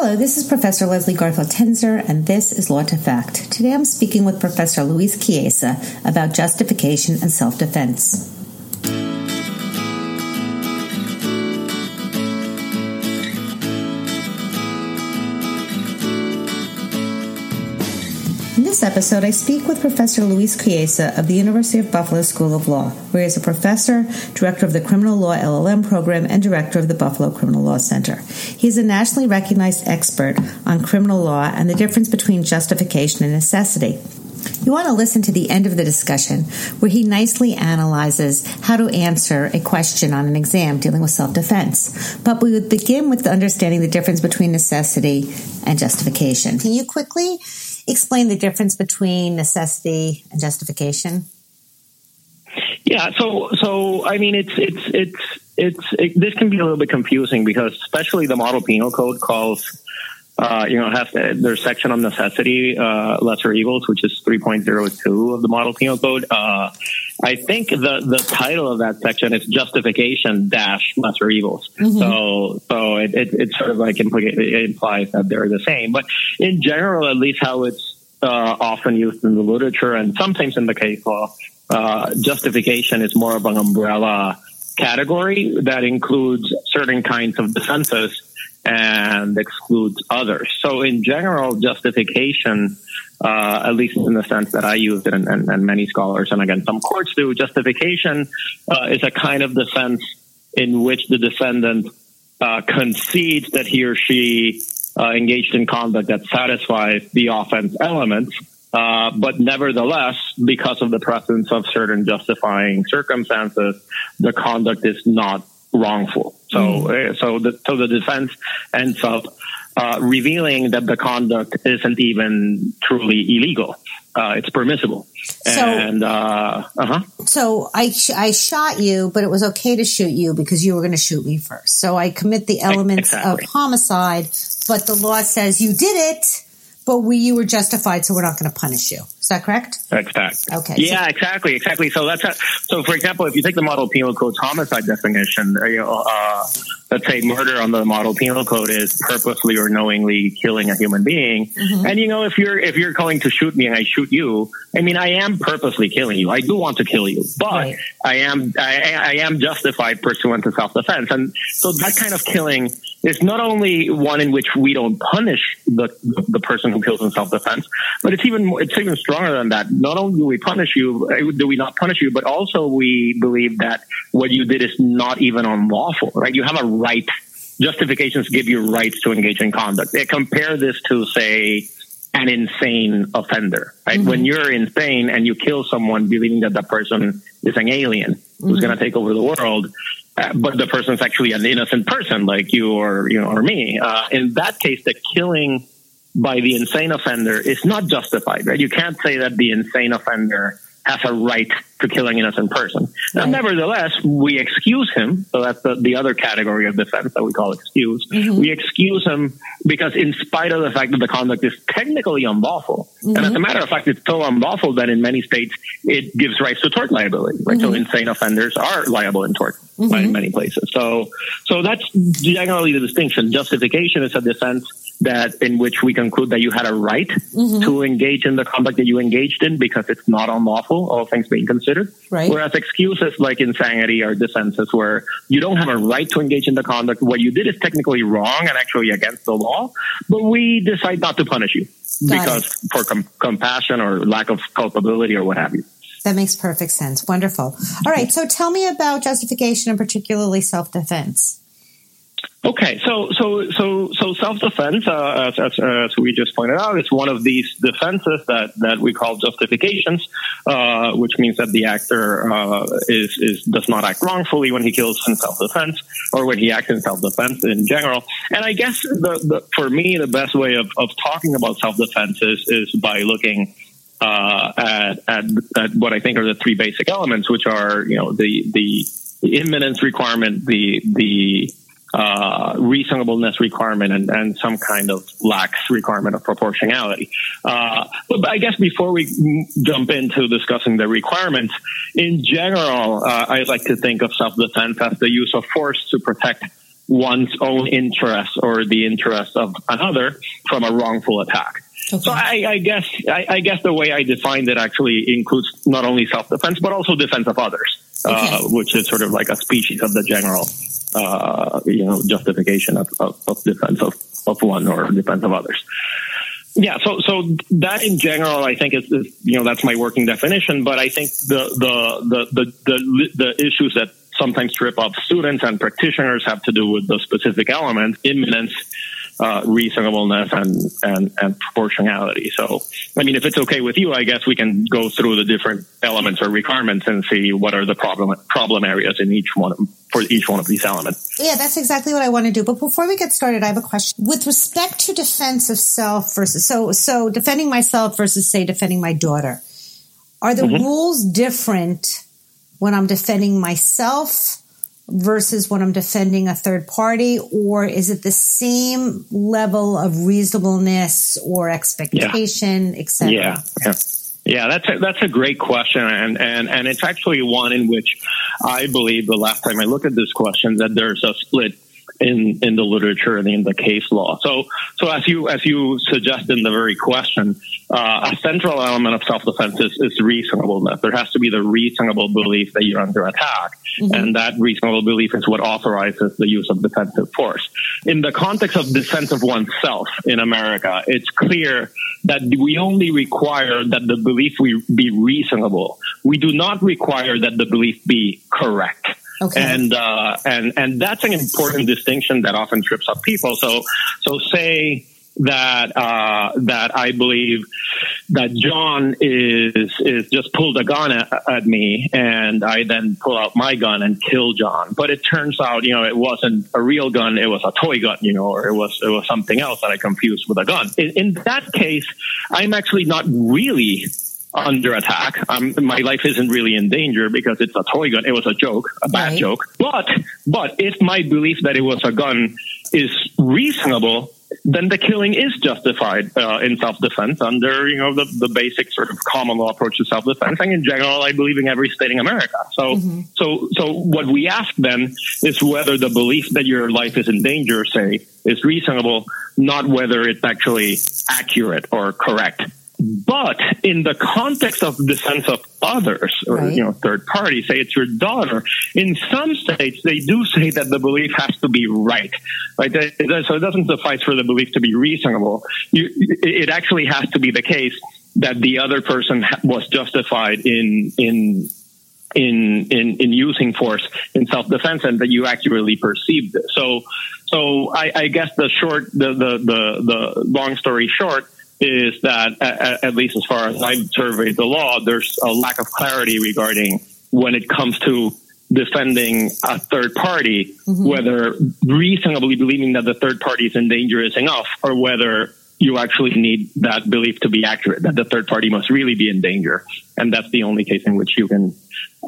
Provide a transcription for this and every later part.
Hello, this is Professor Leslie Garfield Tenzer, and this is Law to Fact. Today I'm speaking with Professor Luis Chiesa about justification and self defense. This episode, I speak with Professor Luis Chiesa of the University of Buffalo School of Law, where he is a professor, director of the Criminal Law LLM program, and director of the Buffalo Criminal Law Center. He is a nationally recognized expert on criminal law and the difference between justification and necessity. You want to listen to the end of the discussion where he nicely analyzes how to answer a question on an exam dealing with self defense. But we would begin with understanding the difference between necessity and justification. Can you quickly explain the difference between necessity and justification? Yeah, so so I mean it's it's it's it's it, this can be a little bit confusing because especially the model penal code calls uh, you know, has there's section on necessity, uh, lesser evils, which is 3.02 of the model penal code. Uh, I think the, the title of that section is justification dash lesser evils. Mm-hmm. So, so it, it, it, sort of like implica- it implies that they're the same, but in general, at least how it's, uh, often used in the literature and sometimes in the case law, uh, justification is more of an umbrella category that includes certain kinds of defenses and excludes others. So in general, justification, uh, at least in the sense that I use it and, and, and, many scholars and again some courts do, justification uh, is a kind of defense in which the defendant uh, concedes that he or she uh, engaged in conduct that satisfies the offense elements. Uh, but nevertheless, because of the presence of certain justifying circumstances, the conduct is not wrongful. So, mm. so the so the defense ends up uh, revealing that the conduct isn't even truly illegal. Uh, it's permissible. So, and uh huh. So I sh- I shot you, but it was okay to shoot you because you were going to shoot me first. So I commit the elements exactly. of homicide, but the law says you did it but we you were justified, so we're not going to punish you. Is that correct? Exactly. Okay. Yeah, so- exactly, exactly. So that's a, so. For example, if you take the model penal code homicide definition, uh, you know, uh, let's say murder on the model penal code is purposely or knowingly killing a human being. Mm-hmm. And you know, if you're if you're going to shoot me and I shoot you, I mean, I am purposely killing you. I do want to kill you, but right. I am I, I am justified pursuant to self defense. And so that kind of killing is not only one in which we don't punish the, the person who kills in self-defense, but it's even it's even stronger than that. Not only do we punish you, uh, do we not punish you, but also we believe that what you did is not even unlawful, right? You have a right. Justifications give you rights to engage in conduct. They compare this to, say, an insane offender, right? Mm-hmm. When you're insane and you kill someone believing that that person is an alien mm-hmm. who's going to take over the world, but the person's actually an innocent person like you or you know or me. Uh, in that case, the killing by the insane offender is not justified. Right? You can't say that the insane offender has a right to kill an innocent person. Now, nevertheless, we excuse him. So that's the, the other category of defense that we call excuse. Mm-hmm. We excuse him because in spite of the fact that the conduct is technically unlawful, mm-hmm. and as a matter of fact, it's so unlawful that in many states it gives rise to tort liability, right? Mm-hmm. So insane offenders are liable in tort in mm-hmm. many places. So, so that's generally the distinction. Justification is a defense that in which we conclude that you had a right mm-hmm. to engage in the conduct that you engaged in because it's not unlawful, all things being considered. Right. Whereas excuses like insanity or defenses where you don't have a right to engage in the conduct. What you did is technically wrong and actually against the law, but we decide not to punish you Got because it. for com- compassion or lack of culpability or what have you. That makes perfect sense. Wonderful. All right. So tell me about justification and particularly self defense. Okay, so so so so self-defense, uh, as, as, as, we just pointed out, is one of these defenses that, that we call justifications, uh, which means that the actor uh, is is does not act wrongfully when he kills in self-defense, or when he acts in self-defense in general. And I guess the, the for me, the best way of, of talking about self-defense is is by looking uh, at, at, at what I think are the three basic elements, which are you know the the, the imminence requirement, the the uh, reasonableness requirement and, and, some kind of lax requirement of proportionality. Uh, but I guess before we jump into discussing the requirements, in general, uh, I like to think of self-defense as the use of force to protect one's own interest or the interest of another from a wrongful attack. Okay. So I, I guess I, I, guess the way I defined it actually includes not only self defense but also defense of others, uh, okay. uh, which is sort of like a species of the general, uh, you know, justification of, of, of defense of, of one or defense of others. Yeah, so so that in general, I think is, is, you know that's my working definition. But I think the the the the the, the issues that sometimes trip up students and practitioners have to do with the specific element, imminence, uh, reasonableness, and, and, and proportionality. So, I mean, if it's okay with you, I guess we can go through the different elements or requirements and see what are the problem problem areas in each one for each one of these elements. Yeah, that's exactly what I want to do. But before we get started, I have a question with respect to defense of self versus so so defending myself versus say defending my daughter. Are the mm-hmm. rules different? when I'm defending myself versus when I'm defending a third party, or is it the same level of reasonableness or expectation, yeah. etc.? Yeah, yeah. Yeah, that's a, that's a great question, and, and and it's actually one in which I believe the last time I looked at this question that there's a split in in the literature and in the case law. So so as you as you suggest in the very question, uh, a central element of self defense is, is, reasonableness. There has to be the reasonable belief that you're under attack, mm-hmm. and that reasonable belief is what authorizes the use of defensive force. In the context of defense of oneself in America, it's clear that we only require that the belief we be reasonable. We do not require that the belief be correct. Okay. And uh, and and that's an important distinction that often trips up people. So so say that uh, that I believe that John is is just pulled a gun at, at, me, and I then pull out my gun and kill John. But it turns out, you know, it wasn't a real gun; it was a toy gun, you know, or it was it was something else that I confused with a gun. In, in that case, I'm actually not really under attack. Um, my life isn't really in danger because it's a toy gun. It was a joke, a bad right. joke. But, but if my belief that it was a gun is reasonable, then the killing is justified uh, in self-defense under you know the, the basic sort of common law approach to self-defense. And in general, I believe in every state in America. So, mm-hmm. so, so what we ask then is whether the belief that your life is in danger, say, is reasonable, not whether it's actually accurate or correct. But in the context of the sense of others or right. you know third party, say it's your daughter, in some states they do say that the belief has to be right. Right? So it doesn't suffice for the belief to be reasonable. You, it actually has to be the case that the other person was justified in in in in in using force in self defense and that you accurately perceived it. So so I, I guess the short the, the the the long story short is that, at, at least as far as I've surveyed the law, there's a lack of clarity regarding when it comes to defending a third party, mm-hmm. whether reasonably believing that the third party is in danger is enough, or whether you actually need that belief to be accurate, that the third party must really be in danger. And that's the only case in which you can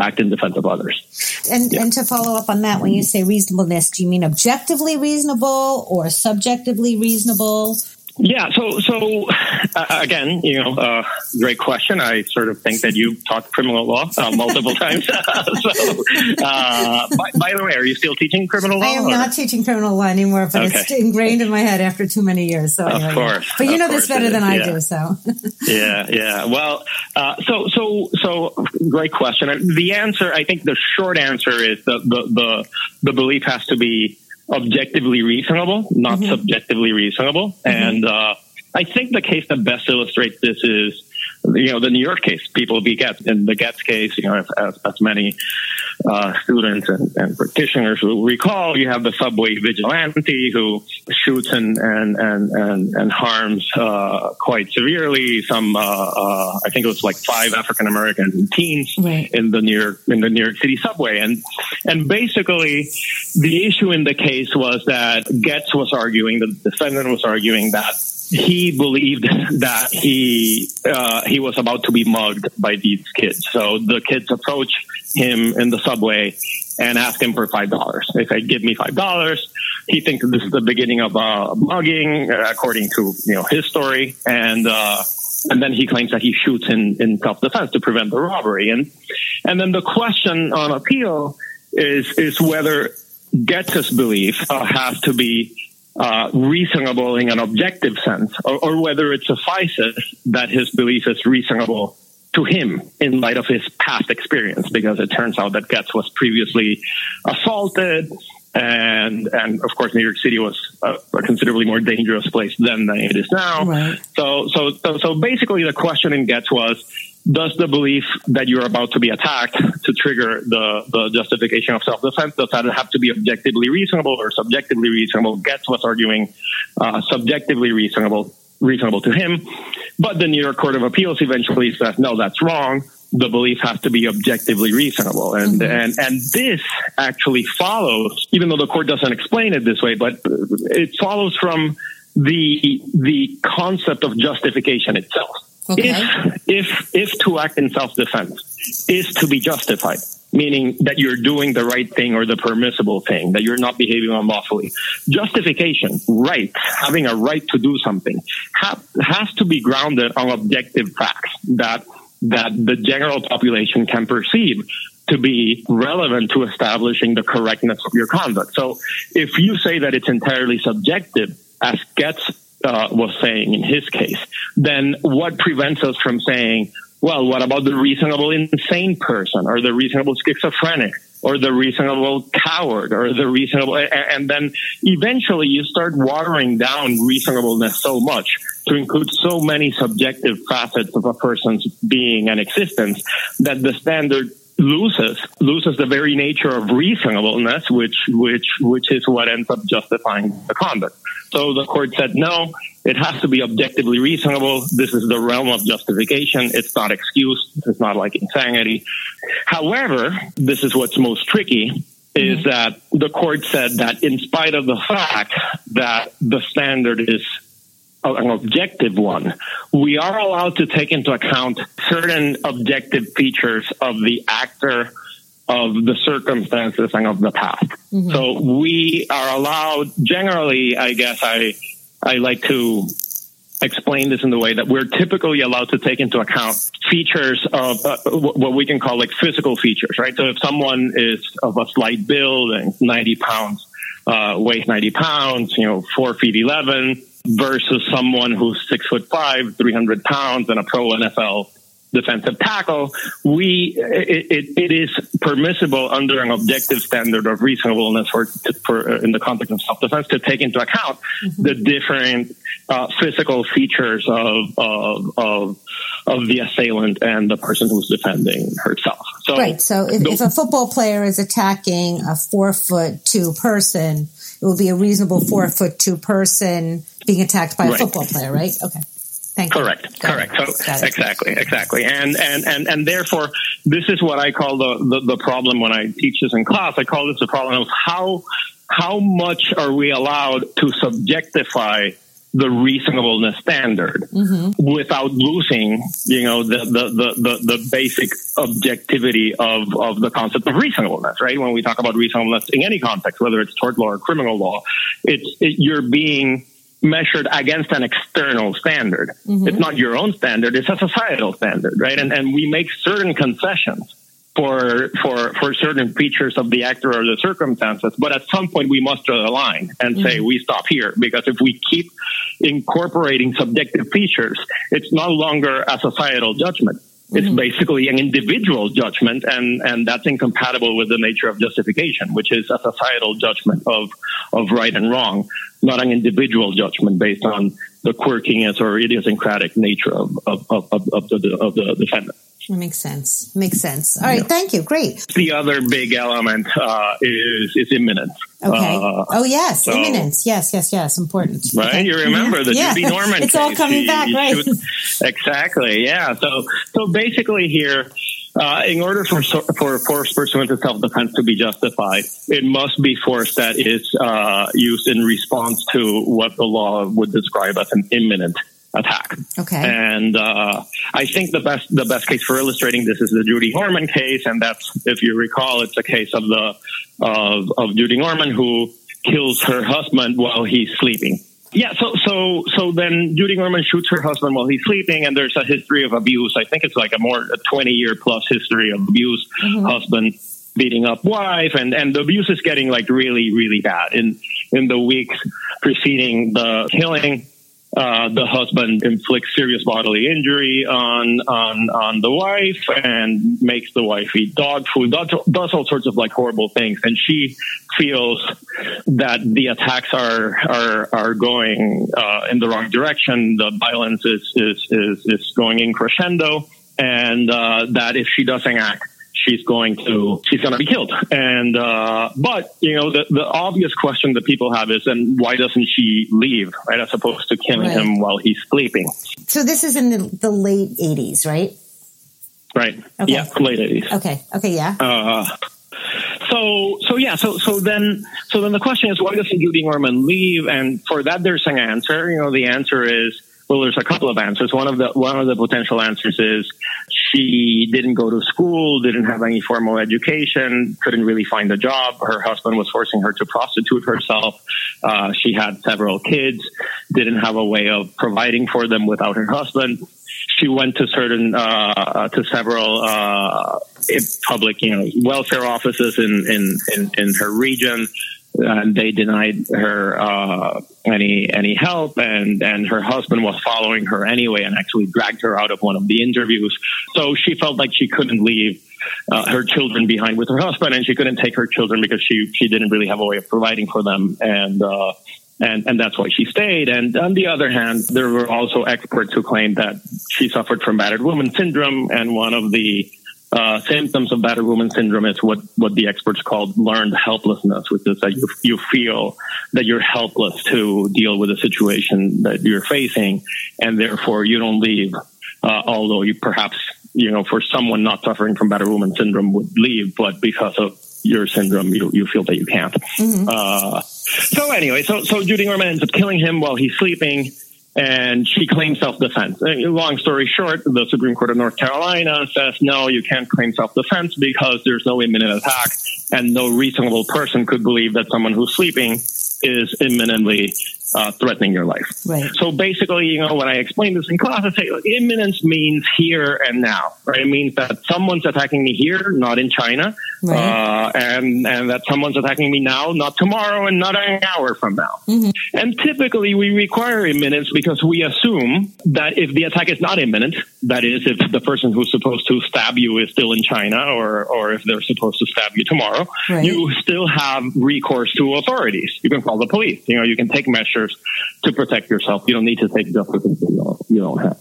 act in defense of others. And, yeah. and to follow up on that, when you say reasonableness, do you mean objectively reasonable or subjectively reasonable? Yeah. So, so uh, again, you know, uh, great question. I sort of think that you taught criminal law uh, multiple times. so, uh, by, by, the way, are you still teaching criminal law? I am or? not teaching criminal law anymore, but okay. it's ingrained in my head after too many years. So, of anyway. course. But you know this better than I yeah. do. So. yeah. Yeah. Well, uh, so, so, so, great question. And the answer, I think, the short answer is the the the, the belief has to be objectively reasonable, not mm-hmm. subjectively reasonable. Mm-hmm. And uh, I think the case that best illustrates this is you know, the New York case, people be Goetz, in the Goetz case, you know, as, as many uh, students and, and, practitioners will recall, you have the subway vigilante who shoots and and and and, and harms uh, quite severely some. Uh, uh I think it was like five African American teens right. in the New York in the New York City subway, and and basically the issue in the case was that Goetz was arguing, the defendant was arguing that he believed that he uh, he was about to be mugged by these kids. So the kids approach him in the subway and ask him for five dollars. They say, "Give me five dollars." He thinks this is the beginning of a mugging, according to you know his story, and uh, and then he claims that he shoots in, in self defense to prevent the robbery. And and then the question on appeal is is whether Goetz's belief uh, has to be uh, reasonable in an objective sense, or, or, whether it suffices that his belief is reasonable to him in light of his past experience, because it turns out that Goetz was previously assaulted, and and of course New York City was a, a considerably more dangerous place then than it is now. Right. So, so so so basically, the question in Goetz was does the belief that you're about to be attacked to trigger the, the justification of self-defense, does that have to be objectively reasonable or subjectively reasonable? Goetz was arguing uh, subjectively reasonable, reasonable to him. But the New York Court of Appeals eventually says, no, that's wrong. The belief has to be objectively reasonable. And, mm-hmm. and, and this actually follows, even though the court doesn't explain it this way, but it follows from the, the concept of justification itself. Okay. If, if, if to act in self-defense is to be justified, meaning that you're doing the right thing or the permissible thing, that you're not behaving unlawfully. Justification, right, having a right to do something, ha- has to be grounded on objective facts that that the general population can perceive to be relevant to establishing the correctness of your conduct. So if you say that it's entirely subjective, as Goetz uh, was saying in his case, then what prevents us from saying, well, what about the reasonable insane person or the reasonable schizophrenic or the reasonable coward or the reasonable, and then eventually you start watering down reasonableness so much to include so many subjective facets of a person's being and existence that the standard loses loses the very nature of reasonableness, which which which is what ends up justifying the conduct. So the court said no, it has to be objectively reasonable. This is the realm of justification. It's not excuse. It's not like insanity. However, this is what's most tricky is mm-hmm. that the court said that in spite of the fact that the standard is an objective one, we are allowed to take into account certain objective features of the actor, of the circumstances, and of the past. Mm-hmm. So we are allowed, generally, I guess I, I like to explain this in the way that we're typically allowed to take into account features of uh, what we can call like physical features, right? So if someone is of a slight build and 90 pounds, uh, weighs 90 pounds, you know, four feet 11, versus someone who's six foot five, 300 pounds and a pro NFL defensive tackle, we it, it, it is permissible under an objective standard of reasonableness for, for uh, in the context of self defense to take into account mm-hmm. the different uh, physical features of, of of of the assailant and the person who's defending herself. So, right. So if, if a football player is attacking a four foot two person, it will be a reasonable four foot two person being attacked by a right. football player, right? Okay. Thank correct, you. correct. So exactly, exactly, and and and and therefore, this is what I call the, the the problem when I teach this in class. I call this the problem of how how much are we allowed to subjectify the reasonableness standard mm-hmm. without losing, you know, the, the, the, the, the basic objectivity of, of the concept of reasonableness, right? When we talk about reasonableness in any context, whether it's tort law or criminal law, it's, it, you're being measured against an external standard. Mm-hmm. It's not your own standard, it's a societal standard, right? And, and we make certain concessions for for for certain features of the actor or the circumstances. But at some point, we must draw the line and mm-hmm. say we stop here because if we keep incorporating subjective features, it's no longer a societal judgment. It's mm-hmm. basically an individual judgment, and, and that's incompatible with the nature of justification, which is a societal judgment of, of right and wrong, not an individual judgment based on the quirkiness or idiosyncratic nature of, of, of, of, the, of the defendant. Makes sense. Makes sense. All right. Yeah. Thank you. Great. The other big element uh, is is imminence. Okay. Uh, oh yes, so, imminence. Yes, yes, yes. Important. Right. Okay. You remember the yeah. Judy Norman it's case. all coming he, back, right? exactly. Yeah. So so basically here. Uh, in order for for force pursuant to self defense to be justified, it must be force that is uh, used in response to what the law would describe as an imminent attack. Okay. And uh, I think the best the best case for illustrating this is the Judy Norman case, and that's if you recall, it's a case of the of of Judy Norman who kills her husband while he's sleeping. Yeah, so so so then Judy Norman shoots her husband while he's sleeping, and there's a history of abuse. I think it's like a more a twenty year plus history of abuse. Mm-hmm. Husband beating up wife and, and the abuse is getting like really, really bad. In, in the weeks preceding the killing, uh, the husband inflicts serious bodily injury on on on the wife and makes the wife eat dog food, does, does all sorts of like horrible things, and she feels that the attacks are are are going uh, in the wrong direction. The violence is is is, is going in crescendo, and uh, that if she doesn't act she's going to she's going to be killed. And uh, but you know the the obvious question that people have is, and why doesn't she leave right as opposed to killing right. him while he's sleeping? So this is in the, the late eighties, right? Right. Okay. Yeah, late eighties. Okay. Okay. Yeah. Uh, so so yeah so so then so then the question is why doesn't Judy Norman leave? And for that there's an answer. You know the answer is well, there's a couple of answers. One of the one of the potential answers is she didn't go to school, didn't have any formal education, couldn't really find a job. Her husband was forcing her to prostitute herself. Uh, she had several kids, didn't have a way of providing for them without her husband. She went to certain uh, to several uh, public, you know, welfare offices in in in, in her region and they denied her uh, any any help, and and her husband was following her anyway, and actually dragged her out of one of the interviews. So she felt like she couldn't leave uh, her children behind with her husband, and she couldn't take her children because she she didn't really have a way of providing for them, and. Uh, and, and that's why she stayed. And on the other hand, there were also experts who claimed that she suffered from battered woman syndrome, and one of the uh, symptoms of battered woman syndrome is what, what the experts called learned helplessness, which is that you, you feel that you're helpless to deal with a situation that you're facing, and therefore you don't leave, uh, although you perhaps, you know, for someone not suffering from battered woman syndrome would leave, but because of your syndrome, you, you feel that you can't. Mm-hmm. Uh, so anyway, so, so Judy Norman ends up killing him while he's sleeping and she claims self-defense. Uh, long story short, the Supreme Court of North Carolina says, no, you can't claim self-defense because there's no imminent attack and no reasonable person could believe that someone who's sleeping is imminently uh, threatening your life. Right. So basically, you know, when I explain this in class, I say imminence means here and now, right? It means that someone's attacking me here, not in China, right. uh, and and that someone's attacking me now, not tomorrow, and not an hour from now. Mm-hmm. And typically, we require imminence because we assume that if the attack is not imminent, that is, if the person who's supposed to stab you is still in China, or or if they're supposed to stab you tomorrow, right. you still have recourse to authorities. You can call the police. You know, you can take measures to protect yourself. You don't need to take justice until you don't, you don't have.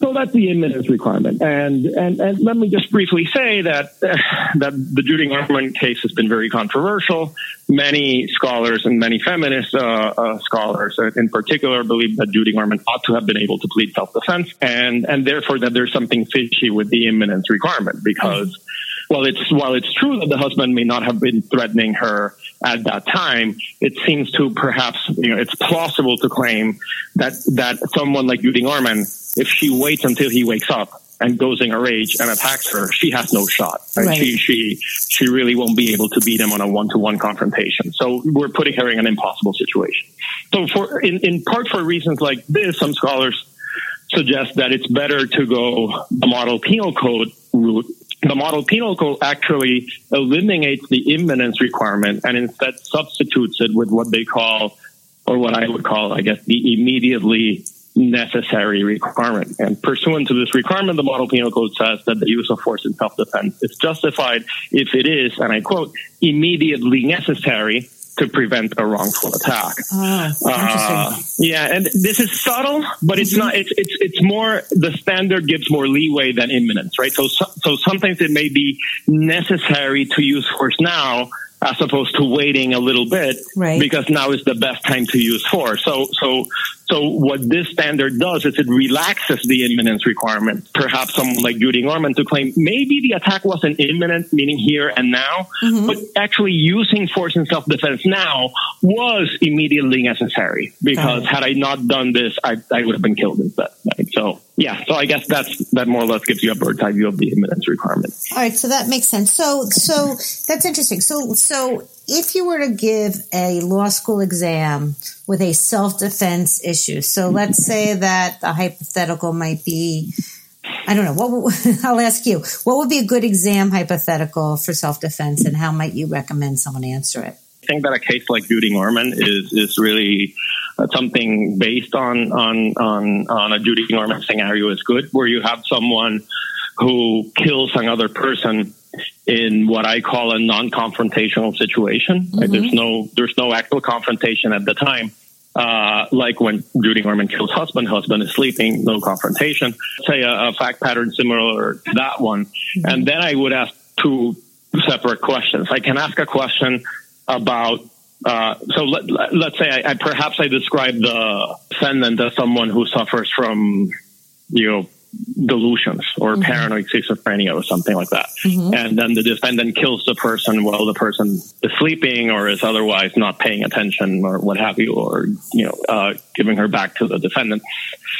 So that's the imminence requirement. And, and, and let me just briefly say that, uh, that the Judy Norman case has been very controversial. Many scholars and many feminist uh, uh, scholars in particular believe that Judy Norman ought to have been able to plead self-defense and, and therefore that there's something fishy with the imminence requirement because while it's while it's true that the husband may not have been threatening her at that time, it seems to perhaps you know it's plausible to claim that that someone like Judy Norman, if she waits until he wakes up and goes in a rage and attacks her, she has no shot. Right? Right. She she she really won't be able to beat him on a one to one confrontation. So we're putting her in an impossible situation. So for in, in part for reasons like this, some scholars suggest that it's better to go the model penal code route the model penal code actually eliminates the imminence requirement and instead substitutes it with what they call, or what I would call, I guess, the immediately necessary requirement. And pursuant to this requirement, the model penal code says that the use of force in self-defense is justified if it is, and I quote, immediately necessary to prevent a wrongful attack. Oh, uh, yeah, and this is subtle, but it's mm-hmm. not. It's it's it's more. The standard gives more leeway than imminence, right? So so sometimes it may be necessary to use force now as opposed to waiting a little bit right. because now is the best time to use force. So, so, so what this standard does is it relaxes the imminence requirement. Perhaps someone like Judy Norman to claim maybe the attack wasn't imminent, meaning here and now, mm-hmm. but actually using force in self-defense now was immediately necessary because had I not done this, I, I would have been killed instead. Right? So, yeah, so I guess that's that more or less gives you a bird's eye view of the imminence requirement. All right, so that makes sense. So, so that's interesting. So, so if you were to give a law school exam with a self defense issue, so let's say that the hypothetical might be I don't know. What I'll ask you. What would be a good exam hypothetical for self defense, and how might you recommend someone answer it? I think that a case like Judy Norman is is really something based on on on on a Judy Norman scenario is good, where you have someone who kills another person in what I call a non-confrontational situation. Mm-hmm. Like there's no there's no actual confrontation at the time. Uh, like when Judy Norman kills husband, husband is sleeping, no confrontation. Say a, a fact pattern similar to that one, mm-hmm. and then I would ask two separate questions. I can ask a question about uh, so let, us say I, I, perhaps I describe the defendant as someone who suffers from, you know, delusions or mm-hmm. paranoid schizophrenia or something like that. Mm-hmm. And then the defendant kills the person while the person is sleeping or is otherwise not paying attention or what have you, or, you know, uh, giving her back to the defendant.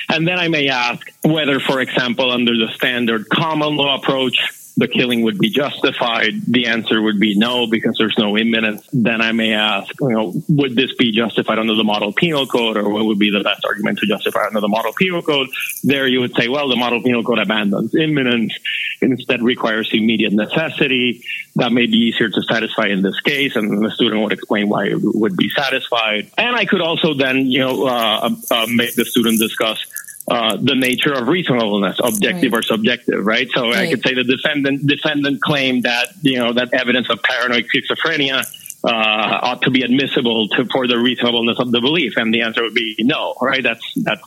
And then I may ask whether, for example, under the standard common law approach, the killing would be justified, the answer would be no because there's no imminence. Then I may ask, you know, would this be justified under the model penal code or what would be the best argument to justify under the model penal code? There you would say, well, the model penal code abandons imminence instead requires immediate necessity. That may be easier to satisfy in this case. And the student would explain why it would be satisfied. And I could also then, you know, uh, uh, make the student discuss uh, the nature of reasonableness, objective right. or subjective, right? So right. I could say the defendant defendant claimed that you know that evidence of paranoid schizophrenia uh, ought to be admissible to, for the reasonableness of the belief, and the answer would be no, right? That's that's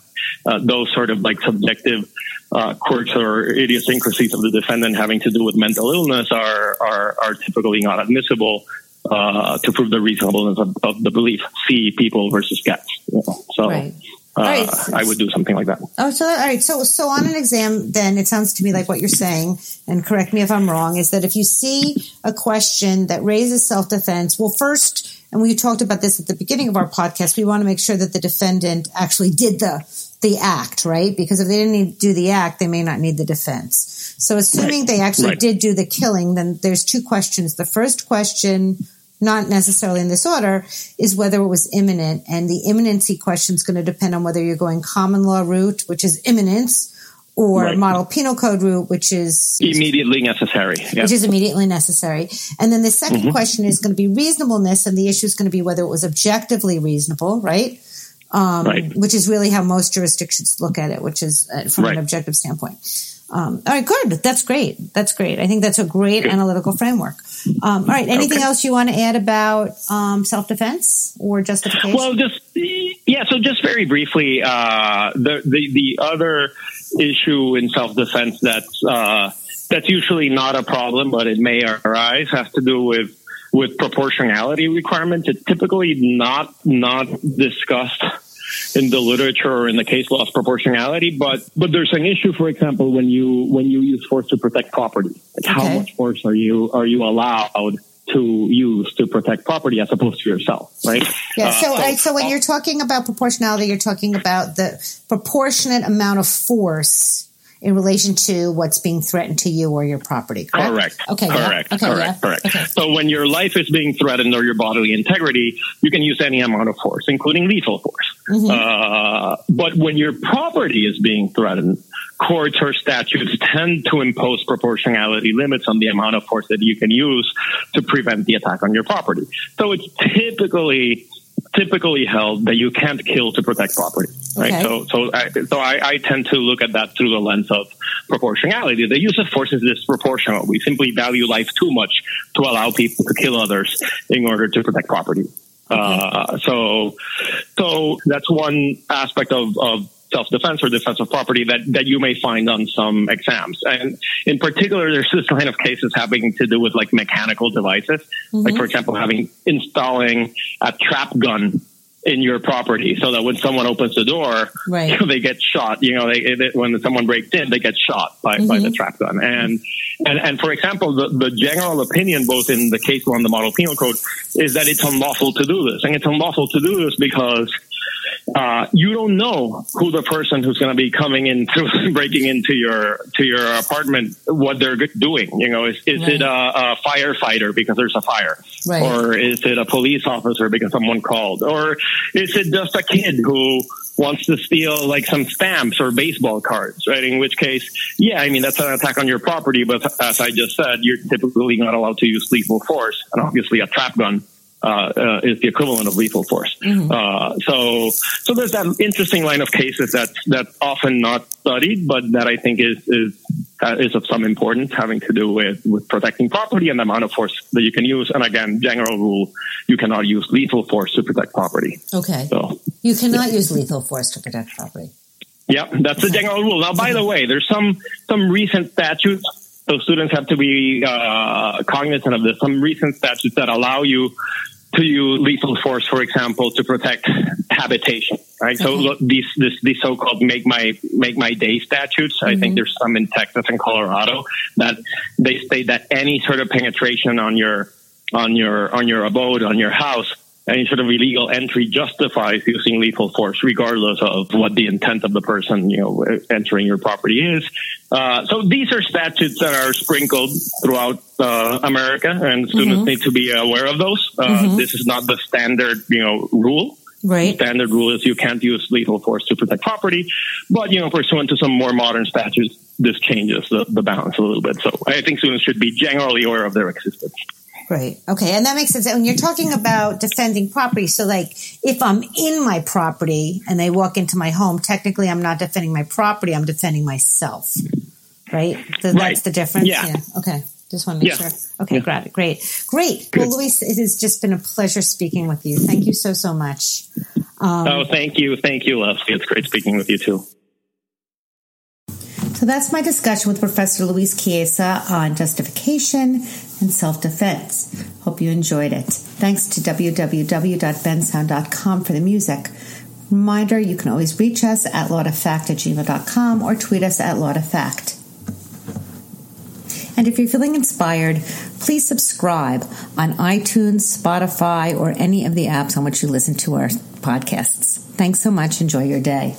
uh, those sort of like subjective uh, quirks or idiosyncrasies of the defendant having to do with mental illness are are, are typically not admissible uh, to prove the reasonableness of, of, the belief. See people versus cats. You know? So. Right. Uh, I would do something like that. Oh, so all right. So, so on an exam, then it sounds to me like what you're saying, and correct me if I'm wrong, is that if you see a question that raises self defense, well, first, and we talked about this at the beginning of our podcast, we want to make sure that the defendant actually did the the act, right? Because if they didn't do the act, they may not need the defense. So, assuming right. they actually right. did do the killing, then there's two questions. The first question not necessarily in this order, is whether it was imminent. And the imminency question is going to depend on whether you're going common law route, which is imminence, or right. model penal code route, which is immediately necessary. Which is immediately necessary. And then the 2nd mm-hmm. question is going to be reasonableness, and the issue is going to be whether it was objectively reasonable, right? Um, right. Which is really how most jurisdictions look at it, which is uh, from right. an objective standpoint. Um, all right, good. That's great. That's great. I think that's a great good. analytical framework. Um, all right. Anything okay. else you want to add about um, self defense or justification? Well, just yeah. So just very briefly, uh, the, the the other issue in self defense that's uh, that's usually not a problem, but it may arise has to do with with proportionality requirements. It's typically not not discussed in the literature or in the case law of proportionality, but but there's an issue, for example, when you when you use force to protect property. Like okay. how much force are you are you allowed to use to protect property as opposed to yourself, right? Yeah. So, uh, so, so when you're talking about proportionality, you're talking about the proportionate amount of force in relation to what's being threatened to you or your property, correct? Correct. Okay. Correct. Yeah. Okay, correct. Yeah. Correct. Okay. So when your life is being threatened or your bodily integrity, you can use any amount of force, including lethal force. Mm-hmm. Uh, but when your property is being threatened, courts or statutes tend to impose proportionality limits on the amount of force that you can use to prevent the attack on your property. So it's typically typically held that you can't kill to protect property. Right. Okay. So, so, I, so I, I, tend to look at that through the lens of proportionality. The use of force is disproportional. We simply value life too much to allow people to kill others in order to protect property. Okay. Uh, so, so that's one aspect of, of self-defense or defense of property that, that you may find on some exams. And in particular, there's this kind of cases having to do with like mechanical devices. Mm-hmm. Like, for example, having installing a trap gun in your property so that when someone opens the door, right. you know, they get shot. You know, they, they, when someone breaks in, they get shot by, mm-hmm. by the mm-hmm. trap gun. And, and, and for example, the, the general opinion, both in the case law and the model penal code, is that it's unlawful to do this. And it's unlawful to do this because uh, you don't know who the person who's going to be coming in through breaking into your to your apartment what they're doing. You know, is, is right. it a, a, firefighter because there's a fire, right. or is it a police officer because someone called, or is it just a kid who wants to steal like some stamps or baseball cards, right? In which case, yeah, I mean, that's an attack on your property, but as I just said, you're typically not allowed to use lethal force. And obviously a trap gun is the equivalent of lethal force. Mm-hmm. Uh, so, so there's that interesting line of cases that's that's often not studied, but that I think is is uh, is of some importance, having to do with with protecting property and the amount of force that you can use. And again, general rule: you cannot use lethal force to protect property. Okay. So you cannot yeah. use lethal force to protect property. Yeah, that's okay. the general rule. Now, by the way, there's some some recent statutes so students have to be uh, cognizant of this. Some recent statutes that allow you to use lethal force, for example, to protect habitation. Right. So look, these this, these so-called make my make my day statutes. Mm-hmm. I think mm-hmm. there's some in Texas and Colorado that they state that any sort of penetration on your on your on your abode on your house any sort of illegal entry justifies using lethal force, regardless of what the intent of the person, you know, entering your property is. Uh, so these are statutes that are sprinkled throughout uh, America, and students mm-hmm. need to be aware of those. Uh, mm-hmm. This is not the standard, you know, rule. Right. The standard rule is you can't use lethal force to protect property, but you know, pursuant to some more modern statutes, this changes the, the balance a little bit. So I think students should be generally aware of their existence. Right. Okay. And that makes sense. And you're talking about defending property. So like if I'm in my property and they walk into my home, technically I'm not defending my property. I'm defending myself. Right. So right. that's the difference. Yeah. yeah. Okay. Just want to make yeah. sure. Okay. Yeah. Great. Great. Great. Good. Well, Luis, it has just been a pleasure speaking with you. Thank you so, so much. Um, oh, thank you. Thank you, Leslie. It's great speaking with you too. So that's my discussion with Professor Luis Chiesa on justification and self defense. Hope you enjoyed it. Thanks to www.bensound.com for the music. Reminder you can always reach us at lawtofact at gmail.com or tweet us at lawtofact. And if you're feeling inspired, please subscribe on iTunes, Spotify, or any of the apps on which you listen to our podcasts. Thanks so much. Enjoy your day.